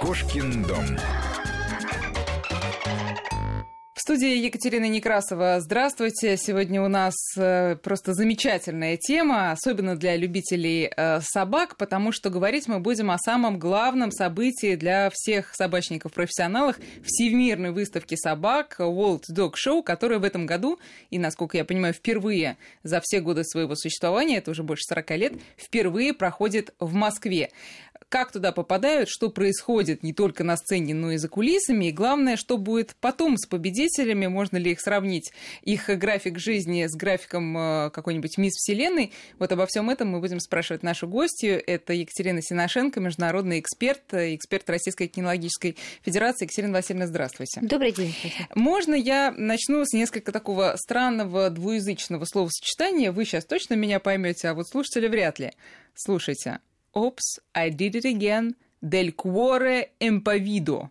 Кошкин дом. В студии Екатерина Некрасова. Здравствуйте. Сегодня у нас э, просто замечательная тема, особенно для любителей э, собак, потому что говорить мы будем о самом главном событии для всех собачников-профессионалов Всемирной выставки собак World Dog Show, которая в этом году, и, насколько я понимаю, впервые за все годы своего существования, это уже больше 40 лет, впервые проходит в Москве как туда попадают, что происходит не только на сцене, но и за кулисами, и главное, что будет потом с победителями, можно ли их сравнить, их график жизни с графиком э, какой-нибудь мисс Вселенной. Вот обо всем этом мы будем спрашивать нашу гостью. Это Екатерина Синошенко, международный эксперт, эксперт Российской кинологической федерации. Екатерина Васильевна, здравствуйте. Добрый день. Можно я начну с несколько такого странного двуязычного словосочетания? Вы сейчас точно меня поймете, а вот слушатели вряд ли. Слушайте, «Oops, I did it again, del cuore impavido».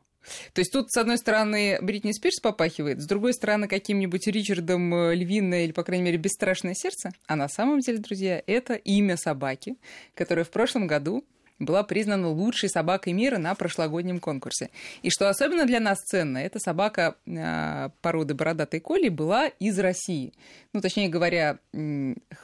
То есть тут, с одной стороны, Бритни Спирс попахивает, с другой стороны, каким-нибудь Ричардом э, Львиное или, по крайней мере, Бесстрашное сердце. А на самом деле, друзья, это имя собаки, которое в прошлом году была признана лучшей собакой мира на прошлогоднем конкурсе. И что особенно для нас ценно, эта собака э, породы бородатой коли была из России. Ну, точнее говоря,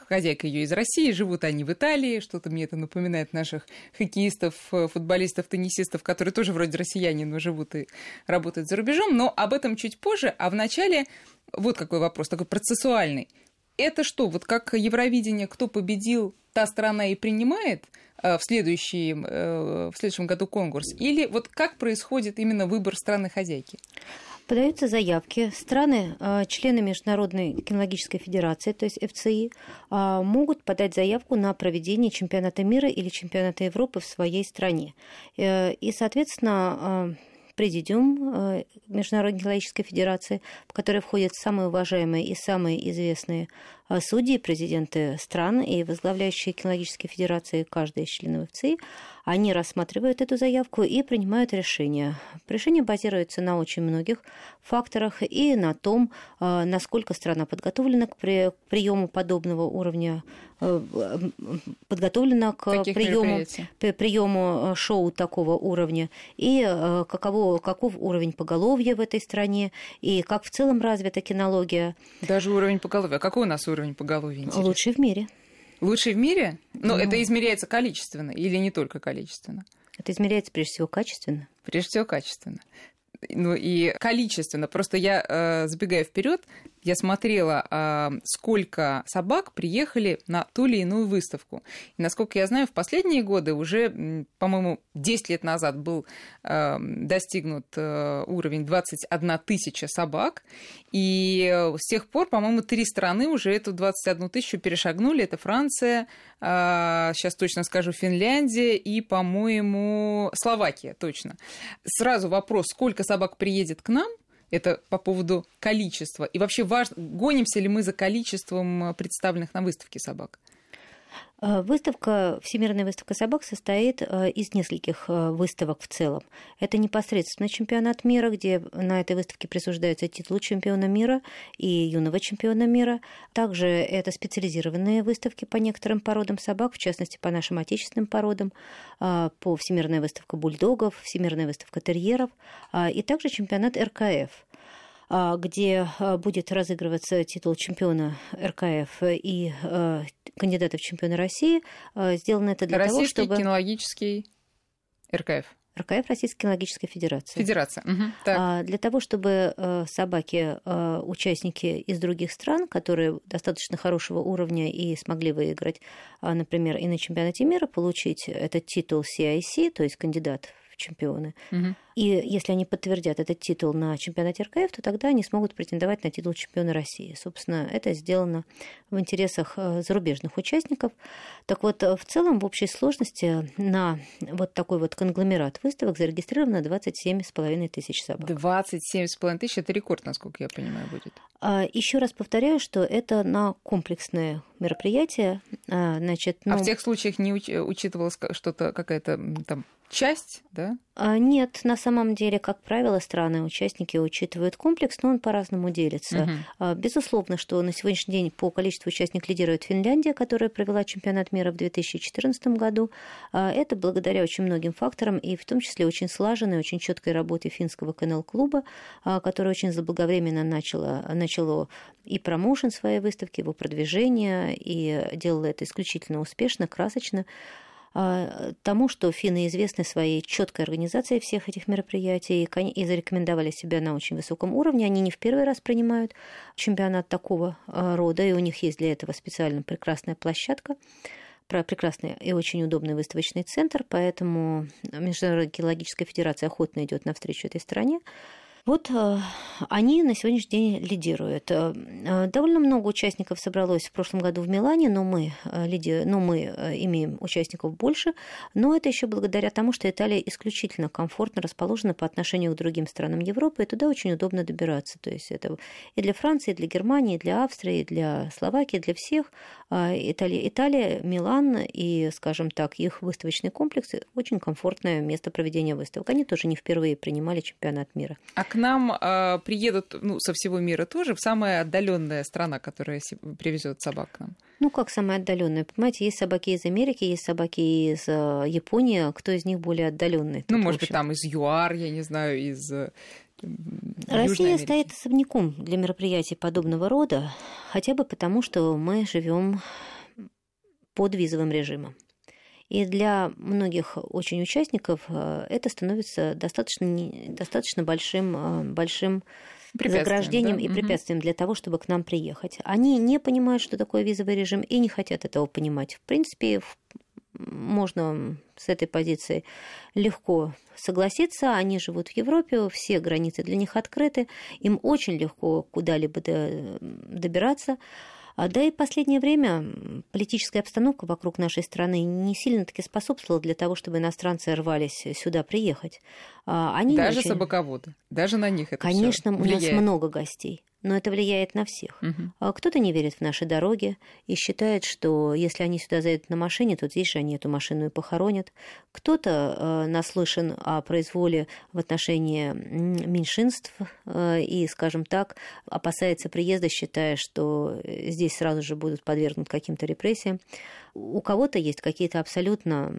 хозяйка ее из России, живут они в Италии, что-то мне это напоминает наших хоккеистов, футболистов, теннисистов, которые тоже вроде россияне, но живут и работают за рубежом. Но об этом чуть позже, а вначале вот какой вопрос, такой процессуальный. Это что, вот как Евровидение, кто победил, та страна и принимает – Э, в, следующий, э, в следующем году конкурс? Или вот как происходит именно выбор страны-хозяйки? Подаются заявки. Страны, э, члены Международной кинологической федерации, то есть ФЦИ, могут подать заявку на проведение чемпионата мира или чемпионата Европы в своей стране. И, соответственно, президиум Международной кинологической федерации, в который входят самые уважаемые и самые известные судьи, президенты стран и возглавляющие кинологические федерации, каждый из членов ФЦИ, они рассматривают эту заявку и принимают решение. Решение базируется на очень многих факторах и на том, э, насколько страна подготовлена к приему подобного уровня, э, подготовлена к приему, приему э, шоу такого уровня, и каково, каков уровень поголовья в этой стране, и как в целом развита кинология. Даже уровень поголовья. А какой у нас уровень поголовья? Интересно? Лучший в мире. Лучший в мире? Но ну, это измеряется количественно или не только количественно? Это измеряется прежде всего качественно. Прежде всего качественно. Ну и количественно. Просто я, э, забегая вперед, я смотрела, а, сколько собак приехали на ту или иную выставку. И, насколько я знаю, в последние годы уже, по-моему, 10 лет назад был а, достигнут э, уровень 21 тысяча собак. И с тех пор, по-моему, три страны уже эту 21 тысячу перешагнули. Это Франция, сейчас а, точно скажу, Финляндия и, по-моему, Словакия, точно. Сразу вопрос, сколько собак приедет к нам – это по поводу количества. И вообще важно, гонимся ли мы за количеством э, представленных на выставке собак? Э, выставка, Всемирная выставка собак состоит э, из нескольких выставок в целом. Это непосредственно чемпионат мира, где на этой выставке присуждается титул чемпиона мира и юного чемпиона мира. Также это специализированные выставки по некоторым породам собак, в частности, по нашим отечественным породам, по Всемирная выставка бульдогов, Всемирная выставка терьеров, и также чемпионат РКФ – где а, будет разыгрываться титул чемпиона РКФ и а, кандидата в чемпиона России. Сделано это для Российский того, чтобы... кинологический РКФ. РКФ Российской кинологической федерации. Федерация. Угу. Так. Для того, чтобы собаки, участники из других стран, которые достаточно хорошего уровня и смогли выиграть, например, и на чемпионате мира, получить этот титул CIC, то есть кандидат чемпионы. Угу. И если они подтвердят этот титул на чемпионате РКФ, то тогда они смогут претендовать на титул чемпиона России. Собственно, это сделано в интересах э, зарубежных участников. Так вот, э, в целом, в общей сложности на вот такой вот конгломерат выставок зарегистрировано 27,5 тысяч собак. 27,5 тысяч – это рекорд, насколько я понимаю, будет. А, Еще раз повторяю, что это на комплексное мероприятие. А, значит, ну... А в ну тех случаях не уч- учитывалось что-то, какая-то там часть, да? А, нет, на самом деле, как правило, страны, участники учитывают комплекс, но он по-разному делится. Угу. Безусловно, что на сегодняшний день по количеству участников лидирует Финляндия, которая провела чемпионат мира в 2014 году. А, это благодаря очень многим факторам, и в том числе очень слаженной, очень четкой работе финского КНЛ-клуба, а, который очень заблаговременно начало, начало и промоушен своей выставки, его продвижение, и делало это исключительно успешно, красочно. А, тому, что финны известны своей четкой организацией всех этих мероприятий и зарекомендовали себя на очень высоком уровне. Они не в первый раз принимают чемпионат такого а, рода, и у них есть для этого специально прекрасная площадка прекрасный и очень удобный выставочный центр, поэтому Международная геологическая федерация охотно идет навстречу этой стране. Вот э, они на сегодняшний день лидируют. Э, э, довольно много участников собралось в прошлом году в Милане, но мы, лиди... но мы имеем участников больше. Но это еще благодаря тому, что Италия исключительно комфортно расположена по отношению к другим странам Европы, и туда очень удобно добираться. То есть это и для Франции, и для Германии, и для Австрии, и для Словакии, для всех. Италия, Италия, Милан и, скажем так, их выставочный комплекс очень комфортное место проведения выставок. Они тоже не впервые принимали чемпионат мира. А к нам э, приедут ну, со всего мира тоже в самая отдаленная страна, которая привезет собак к нам? Ну, как самая отдаленная? Понимаете, есть собаки из Америки, есть собаки из э, Японии. Кто из них более отдаленный? Ну, может быть, там из ЮАР, я не знаю, из Россия стоит особняком для мероприятий подобного рода, хотя бы потому, что мы живем под визовым режимом. И для многих очень участников э, это становится достаточно, достаточно большим, э, большим заграждением да? и препятствием угу. для того, чтобы к нам приехать. Они не понимают, что такое визовый режим, и не хотят этого понимать. В принципе, можно с этой позиции легко согласиться. Они живут в Европе, все границы для них открыты, им очень легко куда-либо добираться. А, да и в последнее время политическая обстановка вокруг нашей страны не сильно-таки способствовала для того, чтобы иностранцы рвались сюда приехать. А, они даже очень... собаководы, даже на них это Конечно, у нас много гостей но это влияет на всех. Угу. Кто-то не верит в наши дороги и считает, что если они сюда заедут на машине, то здесь же они эту машину и похоронят. Кто-то э, наслышан о произволе в отношении меньшинств э, и, скажем так, опасается приезда, считая, что здесь сразу же будут подвергнуты каким-то репрессиям. У кого-то есть какие-то абсолютно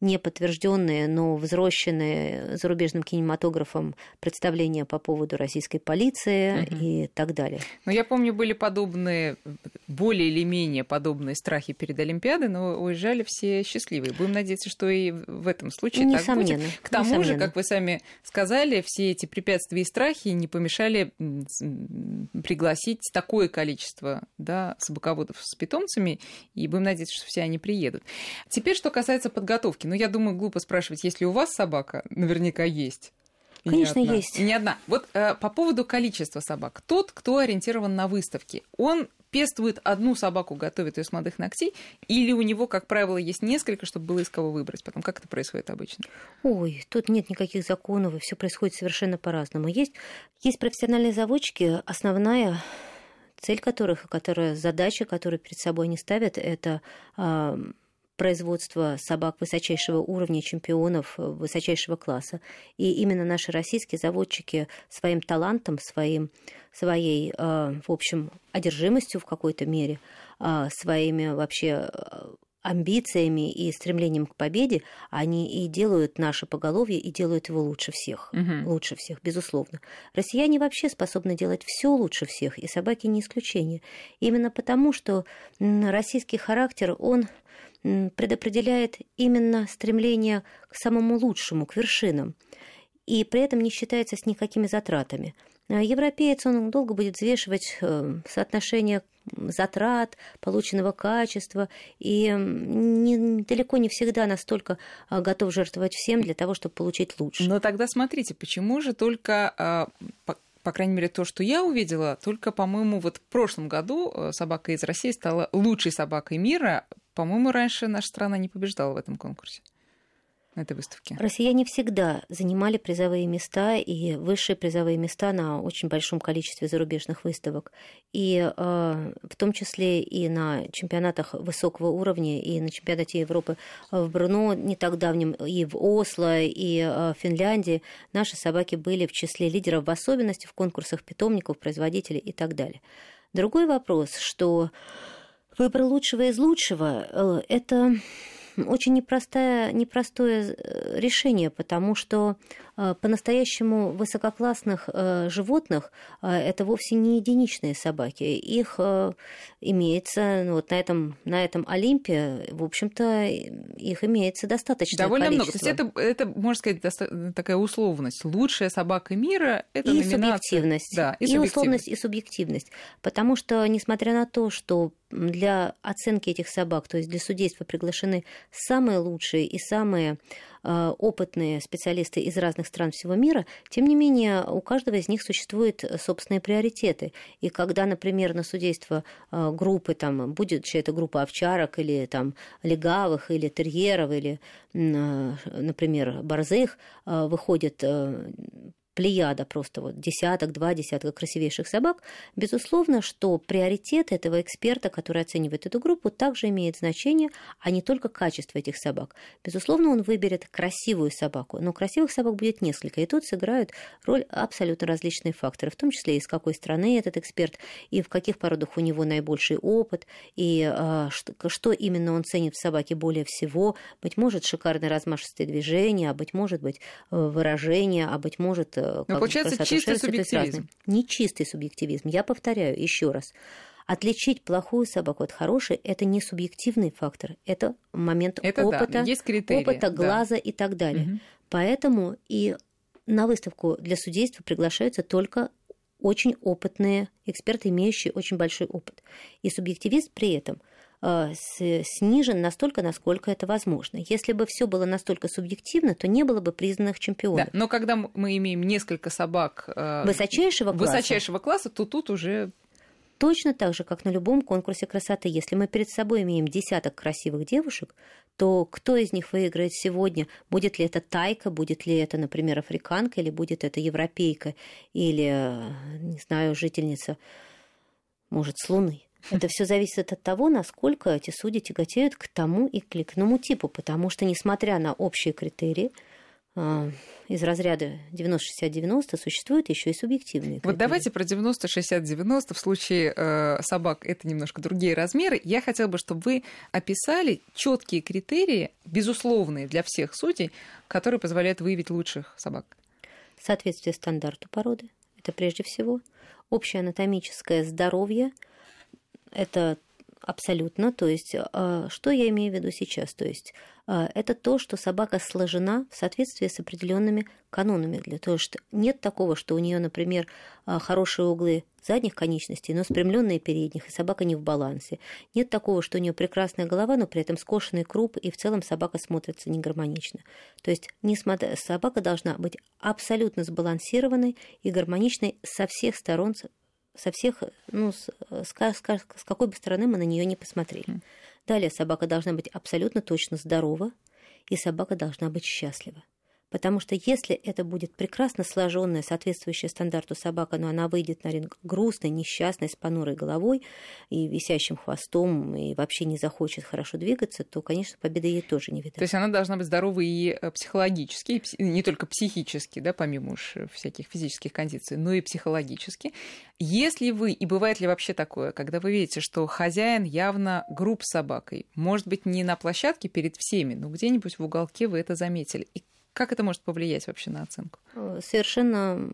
не подтвержденные, но взросшенные зарубежным кинематографом представления по поводу российской полиции угу. и так далее. Ну, я помню, были подобные, более или менее подобные страхи перед Олимпиадой, но уезжали все счастливые. Будем надеяться, что и в этом случае Несомненно. так будет. К тому Несомненно. же, как вы сами сказали, все эти препятствия и страхи не помешали пригласить такое количество да, собаководов с питомцами, и будем надеяться, что все они приедут. Теперь, что касается подготовки. Ну, я думаю, глупо спрашивать, есть ли у вас собака? Наверняка есть. И Конечно, не есть. И не одна. Вот э, по поводу количества собак. Тот, кто ориентирован на выставки, он пестует одну собаку, готовит ее с молодых ногтей, или у него, как правило, есть несколько, чтобы было из кого выбрать потом? Как это происходит обычно? Ой, тут нет никаких законов, и все происходит совершенно по-разному. Есть, есть профессиональные заводчики, основная цель которых, которая задача, которую перед собой они ставят, это производства собак высочайшего уровня, чемпионов э, высочайшего класса. И именно наши российские заводчики своим талантом, своим, своей, э, в общем, одержимостью в какой-то мере, э, своими вообще амбициями и стремлением к победе, они и делают наше поголовье, и делают его лучше всех. Угу. Лучше всех, безусловно. Россияне вообще способны делать все лучше всех, и собаки не исключение. Именно потому, что российский характер, он предопределяет именно стремление к самому лучшему, к вершинам, и при этом не считается с никакими затратами. А европеец, он долго будет взвешивать э, соотношение затрат, полученного качества, и не, далеко не всегда настолько а, готов жертвовать всем для того, чтобы получить лучше. Но тогда смотрите, почему же только а, по крайней мере, то, что я увидела, только, по-моему, вот в прошлом году э, собака из России стала лучшей собакой мира по-моему, раньше наша страна не побеждала в этом конкурсе. на этой выставке? Россияне всегда занимали призовые места и высшие призовые места на очень большом количестве зарубежных выставок. И э, в том числе и на чемпионатах высокого уровня, и на чемпионате Европы в Бруно не так давнем, и в Осло, и э, в Финляндии наши собаки были в числе лидеров, в особенности в конкурсах питомников, производителей и так далее. Другой вопрос, что выбор лучшего из лучшего э, – это очень непростое, непростое э, решение, потому что по-настоящему высококлассных э, животных это вовсе не единичные собаки. Их имеется ну, вот на этом, на этом Олимпе, в общем-то, их имеется достаточно Довольно количество. много. То есть это, это, можно сказать, такая условность. Лучшая собака мира – это и номинация. субъективность. Да, и, и условность, и субъективность. Потому что, несмотря на то, что для оценки этих собак, то есть для судейства приглашены самые лучшие и самые э, опытные специалисты из разных стран всего мира, тем не менее у каждого из них существуют собственные приоритеты. И когда, например, на судейство э, группы, там, будет же это группа овчарок или там легавых, или терьеров, или, э, например, борзых, выходит плеяда просто вот десяток, два десятка красивейших собак, безусловно, что приоритет этого эксперта, который оценивает эту группу, также имеет значение, а не только качество этих собак. Безусловно, он выберет красивую собаку, но красивых собак будет несколько, и тут сыграют роль абсолютно различные факторы, в том числе из какой страны этот эксперт, и в каких породах у него наибольший опыт, и а, что, именно он ценит в собаке более всего. Быть может, шикарные размашистые движения, а быть может быть э, выражение, а быть может э, ну, получается чистый субъективизм. Не чистый субъективизм. Я повторяю еще раз. Отличить плохую собаку от хорошей – это не субъективный фактор, это момент это опыта, да, есть критерии, опыта глаза да. и так далее. Угу. Поэтому и на выставку для судейства приглашаются только очень опытные эксперты, имеющие очень большой опыт. И субъективист при этом – снижен настолько, насколько это возможно. Если бы все было настолько субъективно, то не было бы признанных чемпионов. Да, но когда мы имеем несколько собак э, высочайшего класса, высочайшего класса, то тут уже Точно так же, как на любом конкурсе красоты. Если мы перед собой имеем десяток красивых девушек, то кто из них выиграет сегодня? Будет ли это тайка, будет ли это, например, африканка, или будет это европейка, или, не знаю, жительница, может, с Луны? Это все зависит от того, насколько эти судьи тяготеют к тому и к иному типу, потому что, несмотря на общие критерии, а, из разряда 90-60-90 существуют еще и субъективные критерии. Вот давайте про 90-60-90. В случае э, собак это немножко другие размеры. Я хотела бы, чтобы вы описали четкие критерии, безусловные для всех судей, которые позволяют выявить лучших собак. Соответствие стандарту породы. Это прежде всего. Общее анатомическое здоровье – это абсолютно. То есть, а, что я имею в виду сейчас? То есть, а, это то, что собака сложена в соответствии с определенными канонами. Для того, что нет такого, что у нее, например, а, хорошие углы задних конечностей, но спрямленные передних, и собака не в балансе. Нет такого, что у нее прекрасная голова, но при этом скошенный круп, и в целом собака смотрится негармонично. То есть несмотря, собака должна быть абсолютно сбалансированной и гармоничной со всех сторон со всех, ну, с, с, с какой бы стороны мы на нее не посмотрели. Далее собака должна быть абсолютно точно здорова, и собака должна быть счастлива. Потому что если это будет прекрасно сложенная, соответствующая стандарту собака, но она выйдет на ринг грустной, несчастной, с понурой головой и висящим хвостом, и вообще не захочет хорошо двигаться, то, конечно, победы ей тоже не видать. То есть она должна быть здоровой и э, психологически, и не только психически, да, помимо уж всяких физических кондиций, но и психологически. Если вы, и бывает ли вообще такое, когда вы видите, что хозяин явно груб с собакой, может быть, не на площадке перед всеми, но где-нибудь в уголке вы это заметили, и как это может повлиять вообще на оценку? Э, совершенно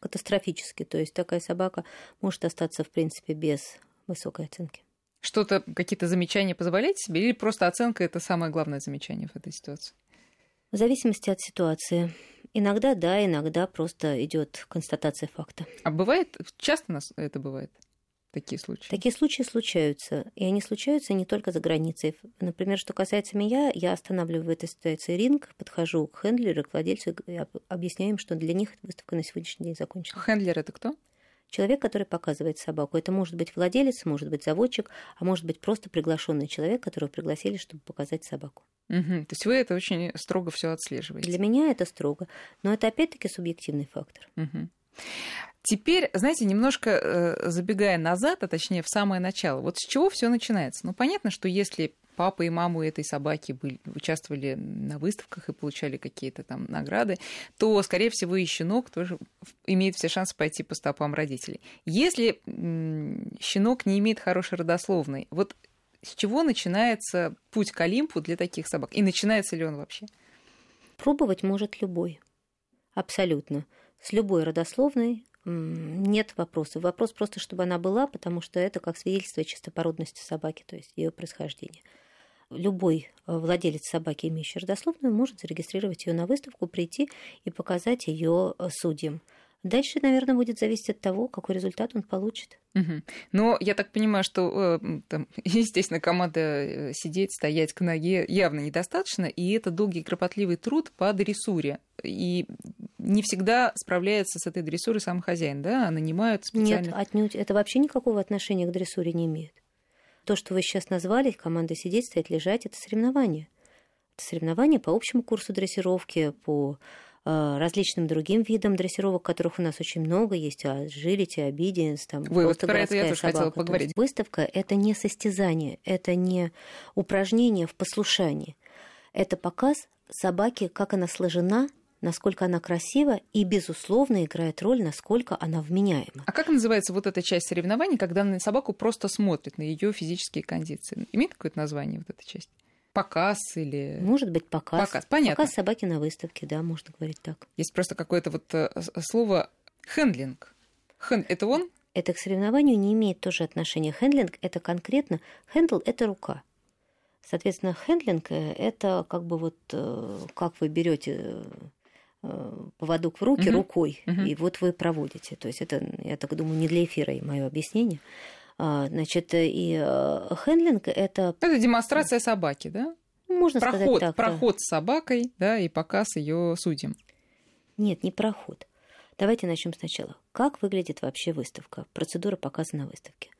катастрофически. То есть такая собака может остаться, в принципе, без высокой оценки. Что-то, какие-то замечания позволяете себе? Или просто оценка – это самое главное замечание в этой ситуации? В зависимости от ситуации. Иногда да, иногда просто идет констатация факта. А бывает, часто у нас это бывает? Такие случаи? Такие случаи случаются. И они случаются не только за границей. Например, что касается меня, я останавливаю в этой ситуации ринг, подхожу к хендлеру, к владельцу и объясняю им, что для них выставка на сегодняшний день закончена. Хендлер это кто? Человек, который показывает собаку. Это может быть владелец, может быть заводчик, а может быть просто приглашенный человек, которого пригласили, чтобы показать собаку. Угу. То есть вы это очень строго все отслеживаете. Для меня это строго. Но это опять-таки субъективный фактор. Угу. Теперь, знаете, немножко э, забегая назад, а точнее в самое начало, вот с чего все начинается? Ну, понятно, что если папа и мама этой собаки были, участвовали на выставках и получали какие-то там награды, то, скорее всего, и щенок тоже имеет все шансы пойти по стопам родителей. Если щенок не имеет хорошей родословной, вот с чего начинается путь к Олимпу для таких собак? И начинается ли он вообще? Пробовать может любой. Абсолютно. С любой родословной нет вопросов. Вопрос просто, чтобы она была, потому что это как свидетельство чистопородности собаки, то есть ее происхождения. Любой э, владелец собаки, имеющий родословную, может зарегистрировать ее на выставку, прийти и показать ее э, судьям. Дальше, наверное, будет зависеть от того, какой результат он получит. Угу. Но я так понимаю, что, э, там, естественно, команда э, сидеть, стоять к ноге явно недостаточно, и это долгий кропотливый труд по дрессуре. И не всегда справляется с этой дрессурой сам хозяин, да? А нанимают специально... Нет, отнюдь. Это вообще никакого отношения к дрессуре не имеет. То, что вы сейчас назвали, команда сидеть, стоять, лежать, это соревнование. Это соревнование по общему курсу дрессировки, по различным другим видам дрессировок, которых у нас очень много есть, agility, obedience, там Вы, вот про это я тоже собака. хотела поговорить. выставка – это не состязание, это не упражнение в послушании. Это показ собаки, как она сложена, насколько она красива и, безусловно, играет роль, насколько она вменяема. А как называется вот эта часть соревнований, когда на собаку просто смотрят, на ее физические кондиции? Имеет какое-то название вот эта часть? Показ или... Может быть, показ. Показ, понятно. Показ собаки на выставке, да, можно говорить так. Есть просто какое-то вот э, слово хендлинг. Хен... Это он? Это к соревнованию не имеет тоже отношения. Хендлинг – это конкретно... Handle – это рука. Соответственно, хендлинг – это как бы вот э, как вы берете э, поводок в руки uh-huh. рукой, uh-huh. и вот вы проводите. То есть это, я так думаю, не для эфира мое объяснение. А, значит, и э, хендлинг это... Это демонстрация собаки, да? Можно проход, сказать так. Проход с собакой, да, и показ ее судьям. Нет, не проход. Давайте начнем сначала. Как выглядит вообще выставка? Процедура показа на выставке.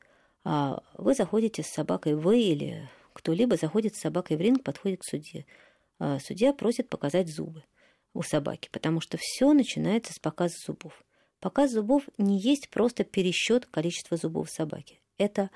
А вы заходите с собакой, вы или кто-либо заходит с собакой в ринг, подходит к судье. А судья просит показать зубы у собаки, потому что все начинается с показа зубов. Показ зубов не есть просто пересчет количества зубов собаки это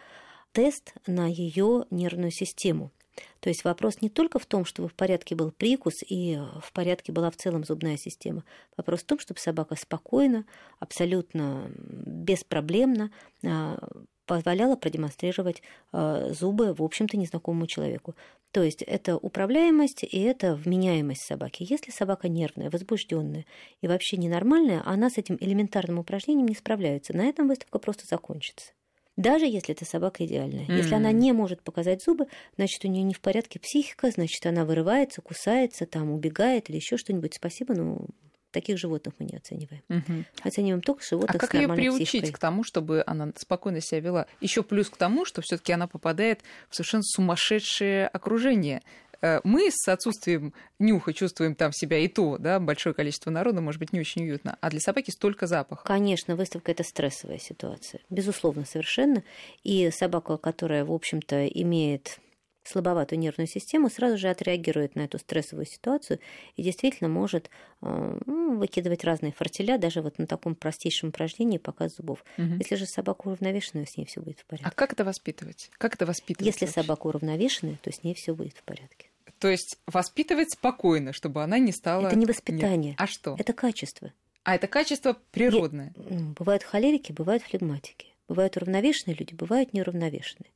тест на ее нервную систему. То есть вопрос не только в том, чтобы в порядке был прикус и в порядке была в целом зубная система. Вопрос в том, чтобы собака спокойно, абсолютно беспроблемно а, позволяла продемонстрировать а, зубы, в общем-то, незнакомому человеку. То есть это управляемость и это вменяемость собаки. Если собака нервная, возбужденная и вообще ненормальная, она с этим элементарным упражнением не справляется. На этом выставка просто закончится. Даже если эта собака идеальная. Mm-hmm. Если она не может показать зубы, значит, у нее не в порядке психика, значит, она вырывается, кусается, там, убегает или еще что-нибудь. Спасибо, но таких животных мы не оцениваем. Угу. Оцениваем только животных а как ее приучить психикой. к тому, чтобы она спокойно себя вела? Еще плюс к тому, что все-таки она попадает в совершенно сумасшедшее окружение. Э, мы с отсутствием нюха чувствуем там себя и то, да, большое количество народа, может быть, не очень уютно, а для собаки столько запахов. Конечно, выставка – это стрессовая ситуация, безусловно, совершенно. И собака, которая, в общем-то, имеет слабоватую нервную систему, сразу же отреагирует на эту стрессовую ситуацию и действительно может э, ну, выкидывать разные фортеля, даже вот на таком простейшем упражнении показ зубов. Угу. Если же собака уравновешенная, с ней все будет в порядке. А как это воспитывать? Как это воспитывать? Если вообще? собака уравновешенная, то с ней все будет в порядке. То есть воспитывать спокойно, чтобы она не стала... Это не воспитание. Нет. А что? Это качество. А это качество природное. Я... Бывают холерики, бывают флегматики. Бывают уравновешенные люди, бывают неуравновешенные.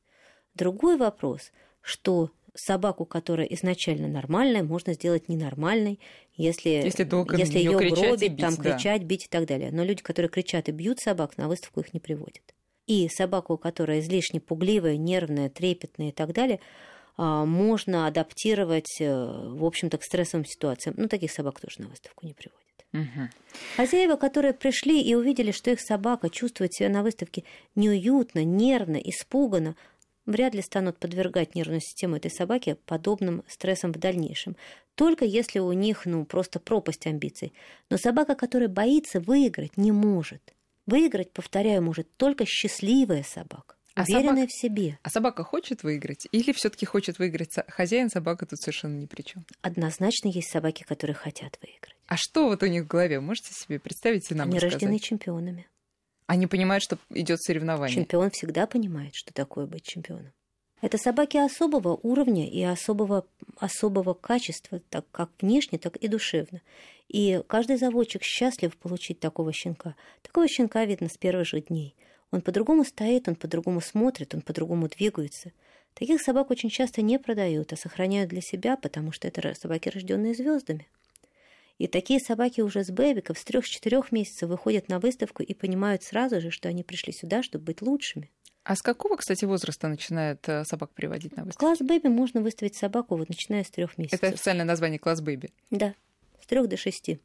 Другой вопрос, что собаку, которая изначально нормальная, можно сделать ненормальной, если, если, если ее гробить, бить, там, да. кричать, бить и так далее. Но люди, которые кричат и бьют собак, на выставку их не приводят. И собаку, которая излишне пугливая, нервная, трепетная и так далее, можно адаптировать, э, в общем-то, к стрессовым ситуациям. Ну, таких собак тоже на выставку не приводят. Угу. Хозяева, которые пришли и увидели, что их собака чувствует себя на выставке неуютно, нервно, испуганно, вряд ли станут подвергать нервную систему этой собаки подобным стрессам в дальнейшем. Только если у них, ну, просто пропасть амбиций. Но собака, которая боится выиграть, не может. Выиграть, повторяю, может только счастливая собака. А уверенная собака, в себе. А собака хочет выиграть? Или все-таки хочет выиграть хозяин, собака тут совершенно ни при чем? Однозначно есть собаки, которые хотят выиграть. А что вот у них в голове? Можете себе представить и нам Они рассказать? рождены чемпионами. Они понимают, что идет соревнование. Чемпион всегда понимает, что такое быть чемпионом. Это собаки особого уровня и особого, особого качества, так как внешне, так и душевно. И каждый заводчик счастлив получить такого щенка. Такого щенка видно с первых же дней. Он по-другому стоит, он по-другому смотрит, он по-другому двигается. Таких собак очень часто не продают, а сохраняют для себя, потому что это собаки, рожденные звездами. И такие собаки уже с бэбиков с трех-четырех месяцев выходят на выставку и понимают сразу же, что они пришли сюда, чтобы быть лучшими. А с какого, кстати, возраста начинает э, собак приводить на выставку? Класс бэби можно выставить собаку, вот начиная с трех месяцев. Это официальное название класс бэби? Да, с трех до шести.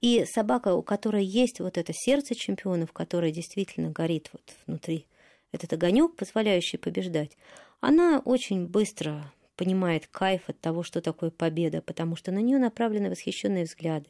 И собака, у которой есть вот это сердце чемпионов, которое действительно горит вот внутри, этот огонек, позволяющий побеждать, она очень быстро понимает кайф от того, что такое победа, потому что на нее направлены восхищенные взгляды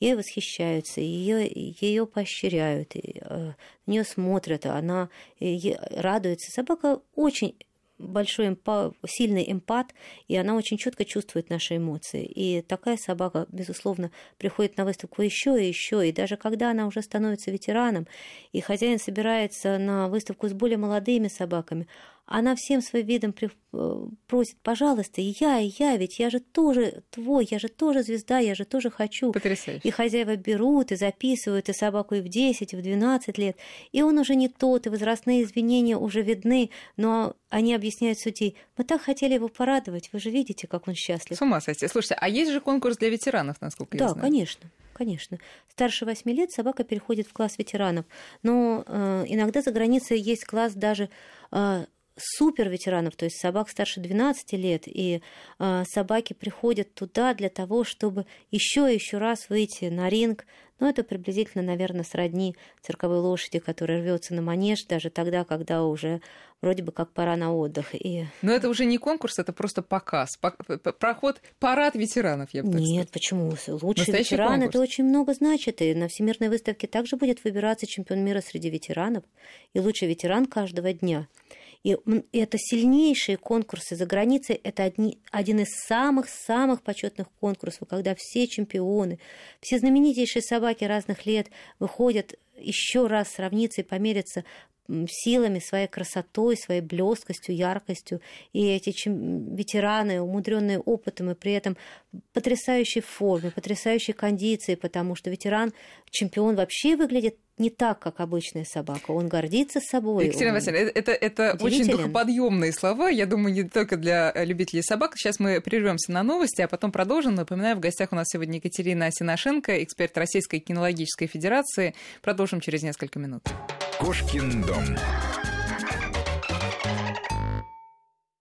ей восхищаются, ее, ее поощряют, э, на нее смотрят, она радуется. Собака очень большой эмпа, сильный эмпат, и она очень четко чувствует наши эмоции. И такая собака, безусловно, приходит на выставку еще и еще. И даже когда она уже становится ветераном, и хозяин собирается на выставку с более молодыми собаками, она всем своим видом при... Э, просит, пожалуйста, и я, и я, ведь я же тоже твой, я же тоже звезда, я же тоже хочу. Потрясающе. И хозяева берут и записывают и собаку и в 10, и в 12 лет. И он уже не тот, и возрастные извинения уже видны, но они объясняют судей, мы так хотели его порадовать, вы же видите, как он счастлив. С ума сойти. Слушайте, а есть же конкурс для ветеранов, насколько да, я знаю? Да, конечно конечно. Старше 8 лет собака переходит в класс ветеранов. Но э, иногда за границей есть класс даже э, супер ветеранов, то есть собак старше 12 лет, и э, собаки приходят туда для того, чтобы еще и еще раз выйти на ринг. Но это приблизительно, наверное, сродни цирковой лошади, которая рвется на манеж, даже тогда, когда уже вроде бы как пора на отдых. И... Но это уже не конкурс, это просто показ, проход, парад ветеранов, я бы так Нет, почему? Лучший ветеран это очень много значит. И на Всемирной выставке также будет выбираться чемпион мира среди ветеранов и лучший ветеран каждого дня. И это сильнейшие конкурсы за границей. Это одни, один из самых-самых почетных конкурсов, когда все чемпионы, все знаменитейшие собаки разных лет выходят еще раз сравниться и помериться силами, своей красотой, своей блескостью, яркостью. И эти ветераны, умудренные опытом и при этом потрясающей форме, потрясающей кондиции, потому что ветеран, чемпион вообще выглядит не так, как обычная собака. Он гордится собой. Екатерина Васильевна, это, это очень духоподъемные слова. Я думаю, не только для любителей собак. Сейчас мы прервемся на новости, а потом продолжим. Напоминаю, в гостях у нас сегодня Екатерина Синошенко, эксперт Российской кинологической федерации. Продолжим через несколько минут. Кошкин дом.